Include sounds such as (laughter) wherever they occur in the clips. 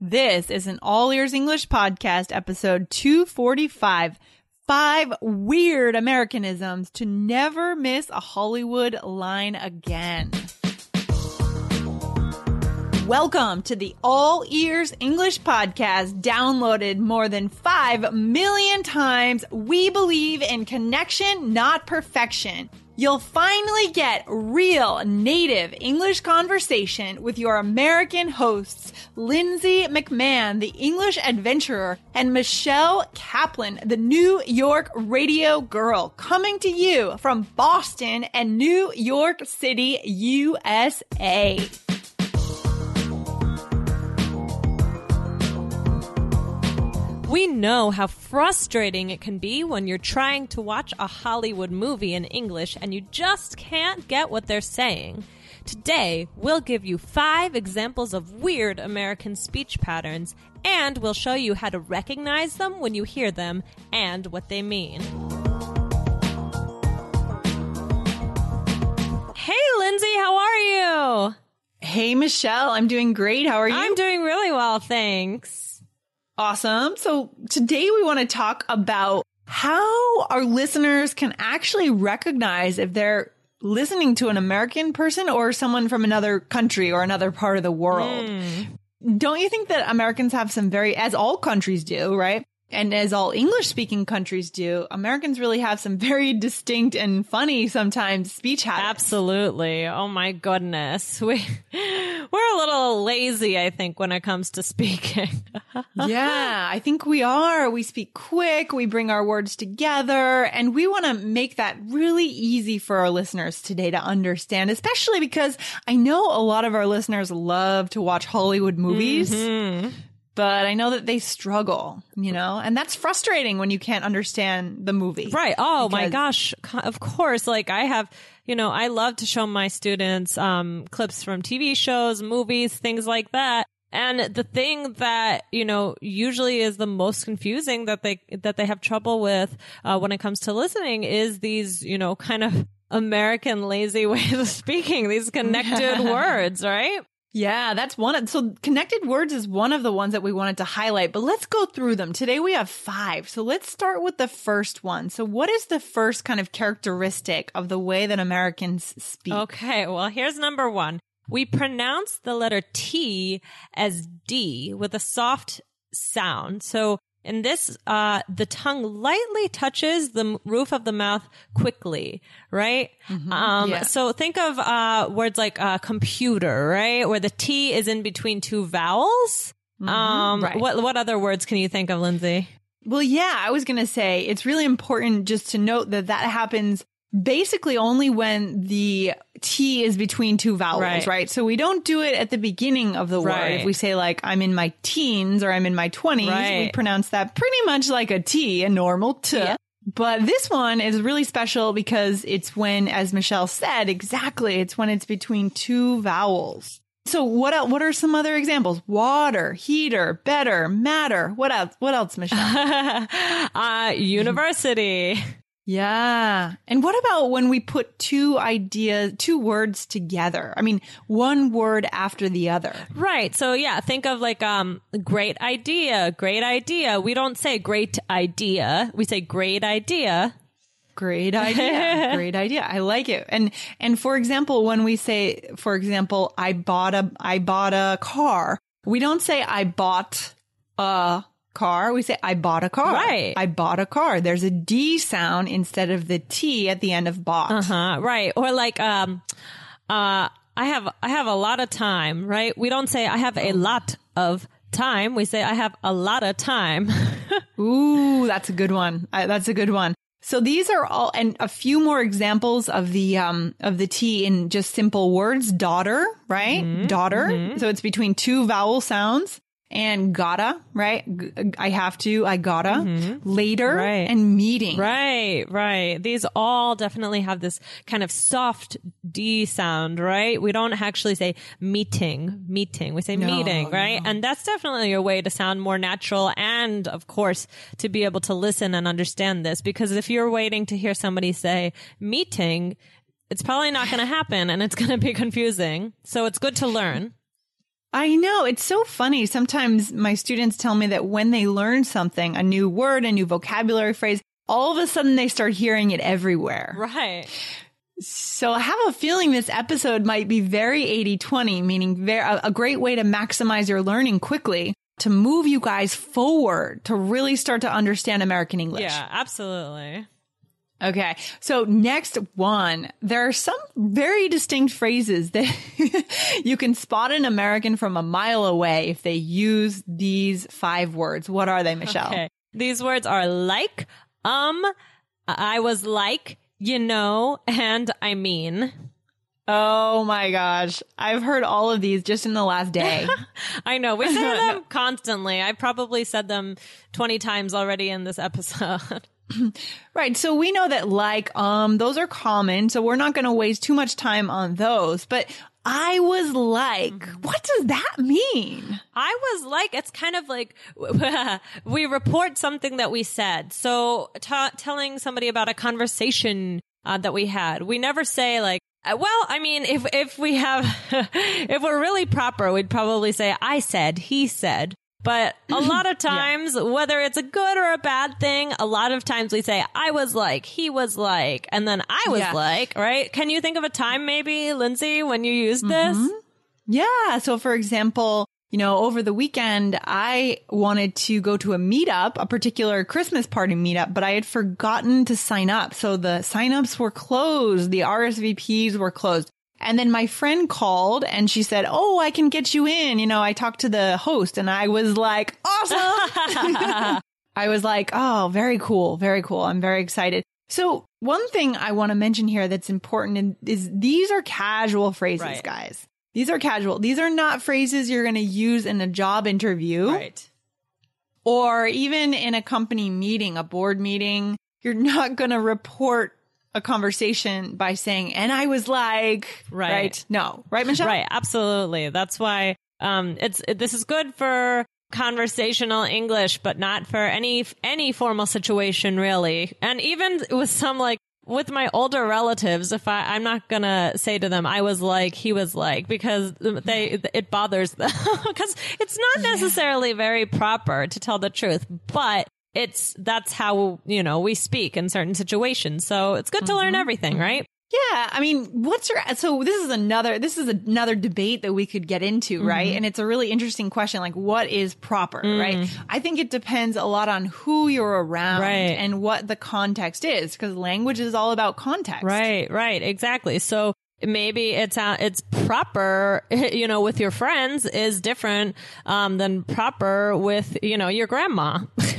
This is an All Ears English podcast, episode 245. Five weird Americanisms to never miss a Hollywood line again. Welcome to the All Ears English podcast, downloaded more than 5 million times. We believe in connection, not perfection. You'll finally get real native English conversation with your American hosts, Lindsay McMahon, the English adventurer, and Michelle Kaplan, the New York radio girl, coming to you from Boston and New York City, USA. We know how frustrating it can be when you're trying to watch a Hollywood movie in English and you just can't get what they're saying. Today, we'll give you five examples of weird American speech patterns, and we'll show you how to recognize them when you hear them and what they mean. Hey, Lindsay, how are you? Hey, Michelle, I'm doing great. How are you? I'm doing really well, thanks. Awesome. So today we want to talk about how our listeners can actually recognize if they're listening to an American person or someone from another country or another part of the world. Mm. Don't you think that Americans have some very, as all countries do, right? And as all English speaking countries do, Americans really have some very (laughs) distinct and funny sometimes speech habits. Absolutely. Oh my goodness. (laughs) We, we're a little lazy, I think, when it comes to speaking. (laughs) yeah, I think we are. We speak quick. We bring our words together and we want to make that really easy for our listeners today to understand, especially because I know a lot of our listeners love to watch Hollywood movies. Mm-hmm but I know that they struggle, you know, and that's frustrating when you can't understand the movie. Right. Oh my gosh. Of course. Like I have, you know, I love to show my students, um, clips from TV shows, movies, things like that. And the thing that, you know, usually is the most confusing that they, that they have trouble with, uh, when it comes to listening is these, you know, kind of American lazy (laughs) ways of speaking, these connected (laughs) words, right? Yeah, that's one. So connected words is one of the ones that we wanted to highlight, but let's go through them. Today we have five. So let's start with the first one. So what is the first kind of characteristic of the way that Americans speak? Okay. Well, here's number one. We pronounce the letter T as D with a soft sound. So in this, uh, the tongue lightly touches the roof of the mouth quickly, right? Mm-hmm. Um, yeah. so think of, uh, words like, uh, computer, right? Where the T is in between two vowels. Mm-hmm. Um, right. what, what other words can you think of, Lindsay? Well, yeah, I was going to say it's really important just to note that that happens basically only when the T is between two vowels, right. right? So we don't do it at the beginning of the right. word. If we say like, I'm in my teens or I'm in my twenties, right. we pronounce that pretty much like a T, a normal T. Yeah. But this one is really special because it's when, as Michelle said, exactly, it's when it's between two vowels. So what else, what are some other examples? Water, heater, better, matter. What else? What else, Michelle? (laughs) uh, university. Yeah. And what about when we put two ideas, two words together? I mean, one word after the other. Right. So yeah, think of like, um, great idea, great idea. We don't say great idea. We say great idea. Great idea. (laughs) Great idea. I like it. And, and for example, when we say, for example, I bought a, I bought a car, we don't say I bought a car, we say, I bought a car. Right. I bought a car. There's a D sound instead of the T at the end of bought. Uh huh. Right. Or like, um, uh, I have, I have a lot of time, right? We don't say I have a lot of time. We say I have a lot of time. (laughs) Ooh, that's a good one. I, that's a good one. So these are all, and a few more examples of the, um, of the T in just simple words. Daughter, right? Mm-hmm. Daughter. Mm-hmm. So it's between two vowel sounds and gotta, right? I have to, I gotta, mm-hmm. later, right. and meeting. Right, right. These all definitely have this kind of soft D sound, right? We don't actually say meeting, meeting. We say no, meeting, right? No. And that's definitely a way to sound more natural and, of course, to be able to listen and understand this. Because if you're waiting to hear somebody say meeting, it's probably not going to happen and it's going to be (laughs) confusing. So it's good to learn. I know. It's so funny. Sometimes my students tell me that when they learn something, a new word, a new vocabulary phrase, all of a sudden they start hearing it everywhere. Right. So I have a feeling this episode might be very 80-20, meaning very, a great way to maximize your learning quickly to move you guys forward to really start to understand American English. Yeah, absolutely. Okay. So next one, there are some very distinct phrases that (laughs) you can spot an American from a mile away if they use these five words. What are they, Michelle? Okay. These words are like, um, I was like, you know, and I mean. Oh my gosh. I've heard all of these just in the last day. (laughs) I know. We (laughs) say them constantly. I probably said them 20 times already in this episode. (clears throat) right. So we know that like, um, those are common. So we're not going to waste too much time on those. But I was like, mm-hmm. what does that mean? I was like, it's kind of like (laughs) we report something that we said. So t- telling somebody about a conversation uh, that we had, we never say like, uh, well, I mean, if if we have, (laughs) if we're really proper, we'd probably say, I said, he said. But a (clears throat) lot of times, yeah. whether it's a good or a bad thing, a lot of times we say, I was like, he was like, and then I was yeah. like, right? Can you think of a time maybe, Lindsay, when you used mm-hmm. this? Yeah. So for example, you know, over the weekend, I wanted to go to a meetup, a particular Christmas party meetup, but I had forgotten to sign up. So the signups were closed. The RSVPs were closed. And then my friend called and she said, Oh, I can get you in. You know, I talked to the host and I was like, awesome. (laughs) I was like, Oh, very cool. Very cool. I'm very excited. So one thing I want to mention here that's important is these are casual phrases, right. guys. These are casual. These are not phrases you're going to use in a job interview. Right. Or even in a company meeting, a board meeting. You're not going to report a conversation by saying, and I was like, right. right? No, right, Michelle? Right. Absolutely. That's why, um, it's, it, this is good for conversational English, but not for any, any formal situation really. And even with some like, with my older relatives, if I, I'm not gonna say to them, I was like, he was like, because they, it bothers them. (laughs) because it's not necessarily very proper to tell the truth, but it's that's how you know we speak in certain situations. So it's good to mm-hmm. learn everything, mm-hmm. right? Yeah, I mean, what's your so this is another this is another debate that we could get into, mm-hmm. right? And it's a really interesting question like what is proper, mm. right? I think it depends a lot on who you're around right. and what the context is because language is all about context. Right, right, exactly. So maybe it's uh, it's proper (laughs) you know with your friends is different um, than proper with you know your grandma (laughs)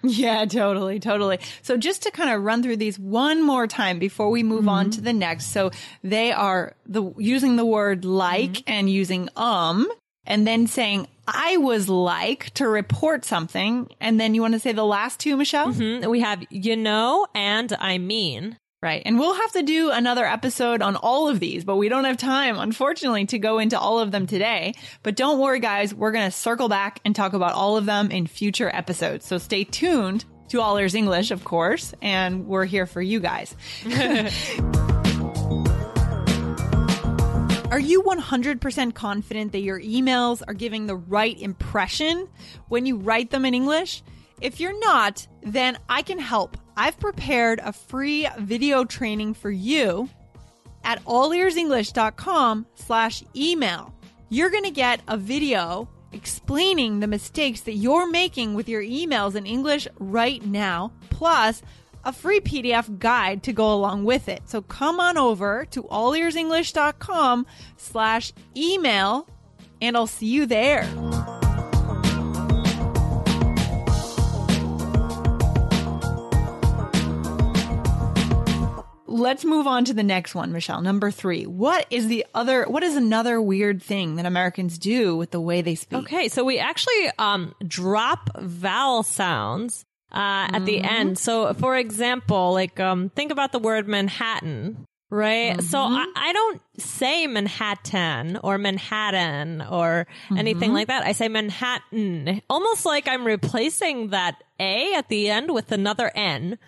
(laughs) Yeah, totally, totally. So just to kind of run through these one more time before we move mm-hmm. on to the next. So they are the using the word like mm-hmm. and using um and then saying I was like to report something and then you want to say the last two, Michelle? Mm-hmm. We have you know and I mean. Right. And we'll have to do another episode on all of these, but we don't have time, unfortunately, to go into all of them today. But don't worry, guys. We're going to circle back and talk about all of them in future episodes. So stay tuned to All Ears English, of course, and we're here for you guys. (laughs) Are you 100% confident that your emails are giving the right impression when you write them in English? If you're not, then I can help. I've prepared a free video training for you at allearsenglish.com slash email. You're going to get a video explaining the mistakes that you're making with your emails in English right now, plus a free PDF guide to go along with it. So come on over to allearsenglish.com slash email and I'll see you there. Let's move on to the next one, Michelle. Number three. What is the other, what is another weird thing that Americans do with the way they speak? Okay. So we actually, um, drop vowel sounds, uh, at mm-hmm. the end. So for example, like, um, think about the word Manhattan. Right. Mm-hmm. So I, I, don't say Manhattan or Manhattan or mm-hmm. anything like that. I say Manhattan, almost like I'm replacing that A at the end with another N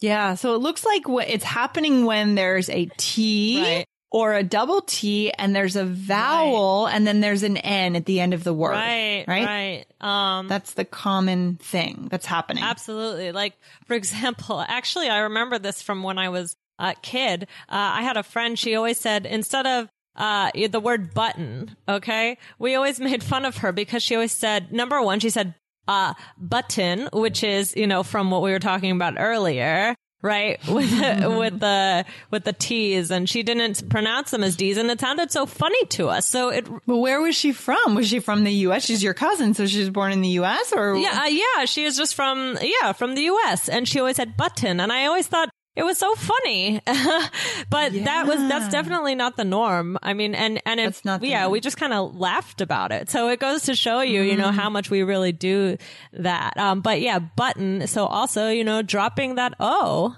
yeah. So it looks like what it's happening when there's a T. Right. or a double T and there's a vowel right. and then there's an N at the end of the word. Right. Right. Right. Um, that's the common thing that's happening. Absolutely. Like, for example, (laughs) actually, I remember this from when I was a kid. Uh, I had a friend, she always said, instead of uh, the word button, okay? We always made fun of her because she always said, number one, she said, uh, button, which is, you know, from what we were talking about earlier right? (laughs) With the, with the with the t's and she didn't pronounce them as d's and it sounded so funny to us. So it but where was she from? Was she from the us she's your cousin so she was born in the us or yeah uh, yeah she is just from yeah from the us and she always said button and i always thought it was so funny. (laughs) but yeah. that was that's definitely not the norm. I mean, and and if yeah, norm. we just kind of laughed about it. So it goes to show you, mm. you know, how mm. much we really do that. Um, but yeah, button. So also, you know, dropping that o.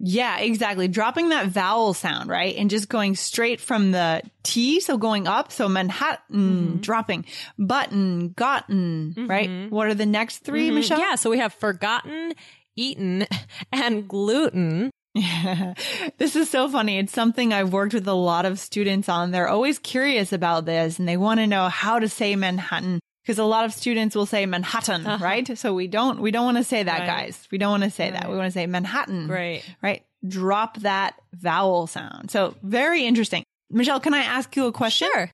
Yeah, exactly. Dropping that vowel sound, right? And just going straight from the T, so going up. So Manhattan, mm-hmm. dropping, button, gotten, mm-hmm. right? What are the next 3 mm-hmm. Michelle? Yeah, so we have forgotten, eaten, (laughs) and gluten. Yeah. (laughs) This is so funny. It's something I've worked with a lot of students on. They're always curious about this and they want to know how to say Manhattan because a lot of students will say Manhattan, uh-huh. right? So we don't we don't want to say that, right. guys. We don't want to say right. that. We want to say Manhattan. Right. Right? Drop that vowel sound. So very interesting. Michelle, can I ask you a question? Sure.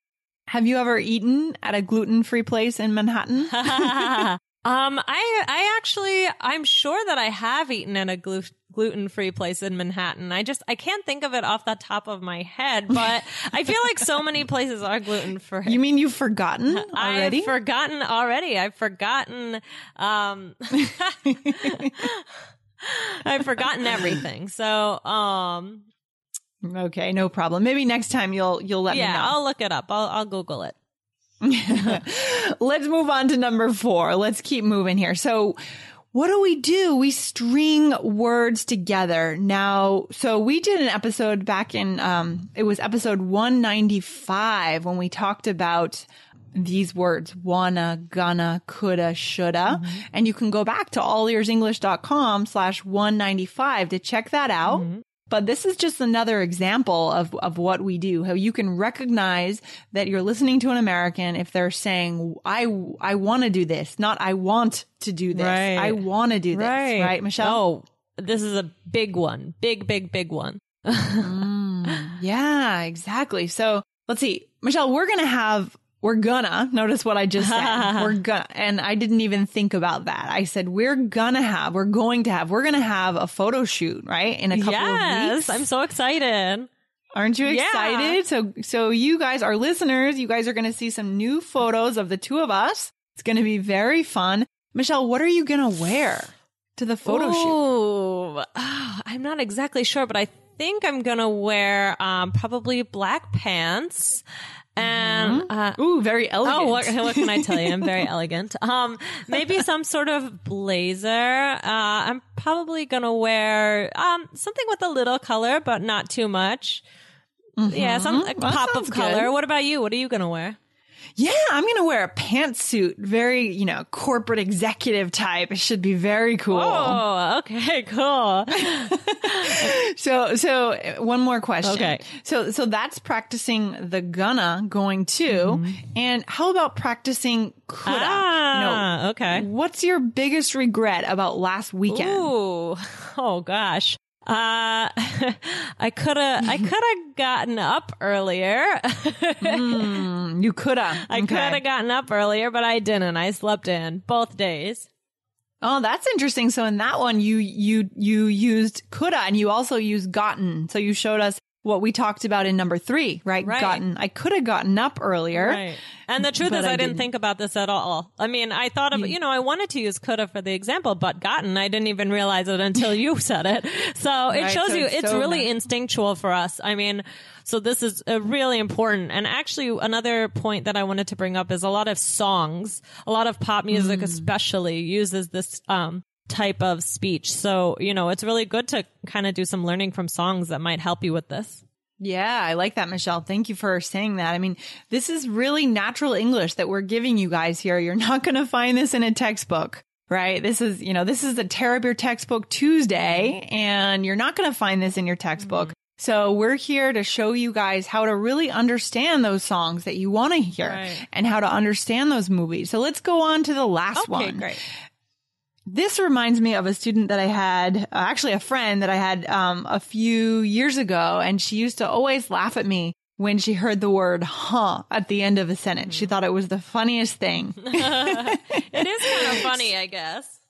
Have you ever eaten at a gluten-free place in Manhattan? (laughs) Um, I, I actually, I'm sure that I have eaten at a glu- gluten free place in Manhattan. I just, I can't think of it off the top of my head, but I feel like so many places are gluten free. You mean you've forgotten (laughs) already? I've forgotten already. I've forgotten, um, (laughs) I've forgotten everything. So, um, okay, no problem. Maybe next time you'll, you'll let yeah, me know. Yeah, I'll look it up. I'll, I'll Google it. (laughs) Let's move on to number four. Let's keep moving here. So, what do we do? We string words together. Now, so we did an episode back in, um, it was episode 195 when we talked about these words, wanna, gonna, coulda, shoulda. Mm-hmm. And you can go back to allearsenglish.com slash 195 to check that out. Mm-hmm. But this is just another example of, of what we do, how you can recognize that you're listening to an American if they're saying, I, I want to do this, not I want to do this. Right. I want to do this. Right. right, Michelle? Oh, this is a big one. Big, big, big one. (laughs) mm, yeah, exactly. So let's see. Michelle, we're going to have we're gonna notice what I just said. (laughs) we're gonna, and I didn't even think about that. I said, we're gonna have, we're going to have, we're gonna have a photo shoot, right? In a couple yes, of weeks. I'm so excited. Aren't you excited? Yeah. So, so you guys, our listeners, you guys are going to see some new photos of the two of us. It's going to be very fun. Michelle, what are you going to wear to the photo Ooh, shoot? (sighs) Oh, I'm not exactly sure, but I think I'm going to wear um, probably black pants and mm-hmm. uh, ooh, very elegant. Oh, what, what, can I tell you? I'm very (laughs) elegant. Um, maybe some sort of blazer. Uh, I'm probably gonna wear um something with a little color, but not too much. Mm-hmm. Yeah, some pop of color. Good. What about you? What are you gonna wear? Yeah, I'm going to wear a pantsuit. Very, you know, corporate executive type. It should be very cool. Oh, okay, cool. (laughs) so, so one more question. Okay. So, so that's practicing the gonna going to. Mm-hmm. And how about practicing coulda? Ah, no. okay. What's your biggest regret about last weekend? Ooh, (laughs) oh gosh. Uh, (laughs) I could have, I could have gotten up earlier. mm, you could have. I okay. could have gotten up earlier, but I didn't. I slept in both days. Oh, that's interesting. So in that one, you, you, you used coulda and you also used gotten. So you showed us what we talked about in number three, right? right. Gotten, I could have gotten up earlier. Right. And the truth is, I, I didn't, think about this at all. I mean, I thought of, you know, I wanted to use coulda for the example, but gotten, I didn't even realize it until you (laughs) said it. So it right, shows so you it's, it's so really nice. instinctual for us. I mean, so this is really important. And actually, another point that I wanted to bring up is a lot of songs, a lot of pop music, mm. especially uses this, um, type of speech. So, you know, it's really good to kind of do some learning from songs that might help you with this. Yeah, I like that, Michelle. Thank you for saying that. I mean, this is really natural English that we're giving you guys here. You're (laughs) not going to find this in a textbook, right? This is, you know, this is the Tear Up Your Textbook Tuesday, and you're not going to find this in your textbook. Mm-hmm. So we're here to show you guys how to really understand those songs that you want to hear Right. and how to understand those movies. So let's go on to the last Okay, one. great. This reminds me of a student that I had, uh, actually a friend that I had um, a few years ago, and she used to always laugh at me when she heard the word "huh" at the end of a sentence. She thought it was the funniest thing. (laughs) It is kind of funny, I guess.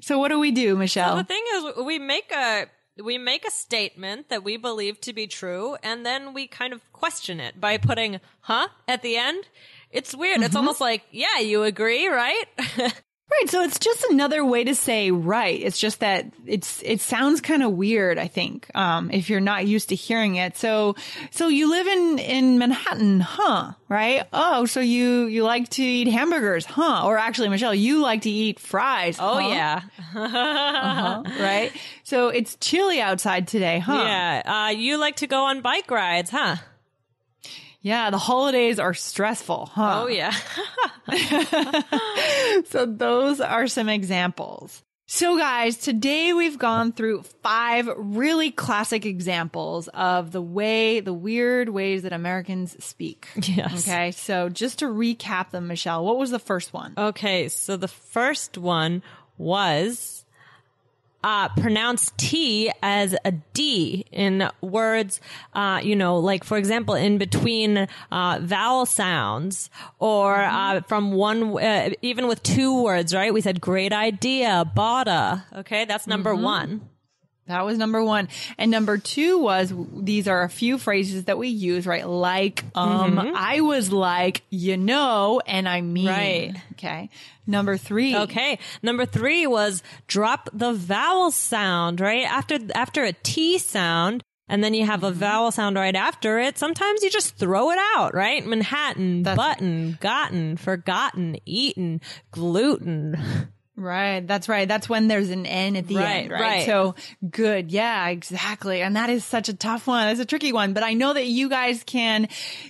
so what do we do, Michelle? The thing is, we make a we make a statement that we believe to be true, and then we kind of question it by putting "huh" at the end. It's weird. Mm-hmm. It's almost like, yeah, you agree, right? (laughs) Right. So it's just another way to say right. It's just that it's, it sounds kind of weird, I think, um, if you're not used to hearing it. So, so you live in, in Manhattan, huh? Right? Oh, so you, you like to eat hamburgers, huh? Or actually, Michelle, you like to eat fries. oh huh? yeah, Uh-huh, (laughs) right? So it's chilly outside today, huh? yeah. Uh, you like to go on bike rides, huh? Yeah. The holidays are stressful, huh? Oh yeah. (laughs) (laughs) So those are some examples. So guys, today we've gone through five really classic examples of the way, the weird ways that Americans speak. Yes. Okay. So just to recap them, Michelle, what was the first one? Okay, so the first one was uh, pronounce T as a D in words, uh, you know, like for example, in between uh, vowel sounds or uh, from one, uh, even with two words, right? We said great idea, bada. Okay, that's number one. That was number one. And number two was these are a few phrases that we use, right? Like, um, I was like, you know, and I mean. Right. Okay. Number three. Okay. Number three was drop the vowel sound, right? After, after a T sound, and then you have a vowel sound right after it. Sometimes you just throw it out, right? Manhattan, That's- button, gotten, forgotten, eaten, gluten. (laughs) Right. That's right. That's when there's an N at the Right, end, right? right. So good. Yeah, exactly. And that is such a tough one. It's a tricky one, but I know that you guys can,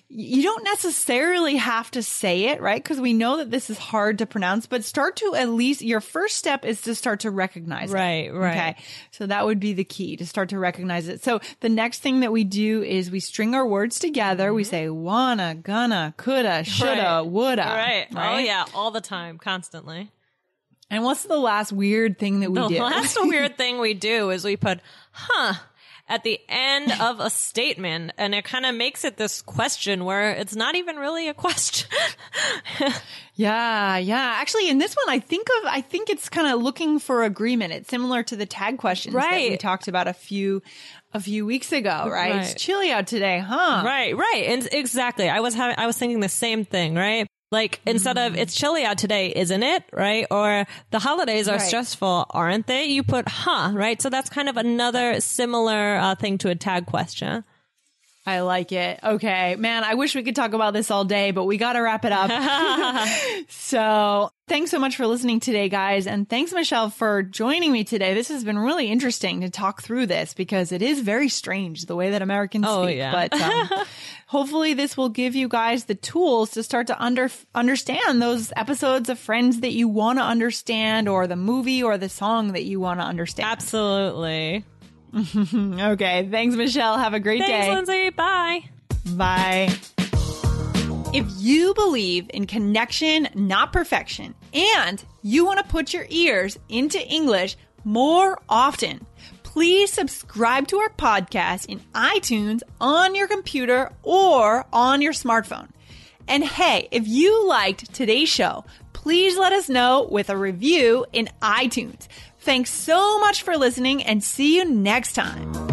you don't necessarily have to say it, right? Cause we know that this is hard to pronounce, but start to at least, your first step is to start to recognize it. Right, right. Okay. So that would be the key to start to recognize it. So the next thing that we do is we string our words together. We say wanna, gonna, coulda, shoulda, Mm-hmm. Right. woulda. Right. Oh yeah. All the time. Constantly. And what's the last weird thing that we did? The last (laughs) weird thing we do is we put, huh, at the end of a statement. And it kind of makes it this question where it's not even really a question. (laughs) Yeah, yeah. Actually, in this one, I think of, I think it's kind of looking for agreement. It's similar to the tag questions that we talked about a few, a few weeks ago, right? Right. It's chilly out today, huh? right, right. And exactly. I was having, I was thinking the same thing, right? Like instead of it's chilly out today, isn't it? Right? Or the holidays are Right. stressful, aren't they? You put huh, right? So that's kind of another similar uh, thing to a tag question. I like it. Okay. Man, I wish we could talk about this all day, but we got to wrap it up. (laughs) so thanks so much for listening today, guys. And thanks, Michelle, for joining me today. This has been really interesting to talk through this because it is very strange the way that Americans Oh, speak. yeah. But um, (laughs) hopefully this will give you guys the tools to start to under, understand those episodes of Friends that you want to understand or the movie or the song that you want to understand. Absolutely. (laughs) Okay. Thanks, Michelle. Have a great Thanks, day. Lindsay. Bye. Bye. If you believe in connection, not perfection, and you want to put your ears into English more often, please subscribe to our podcast in iTunes on your computer or on your smartphone. And hey, if you liked today's show, please let us know with a review in iTunes. Thanks so much for listening and see you next time.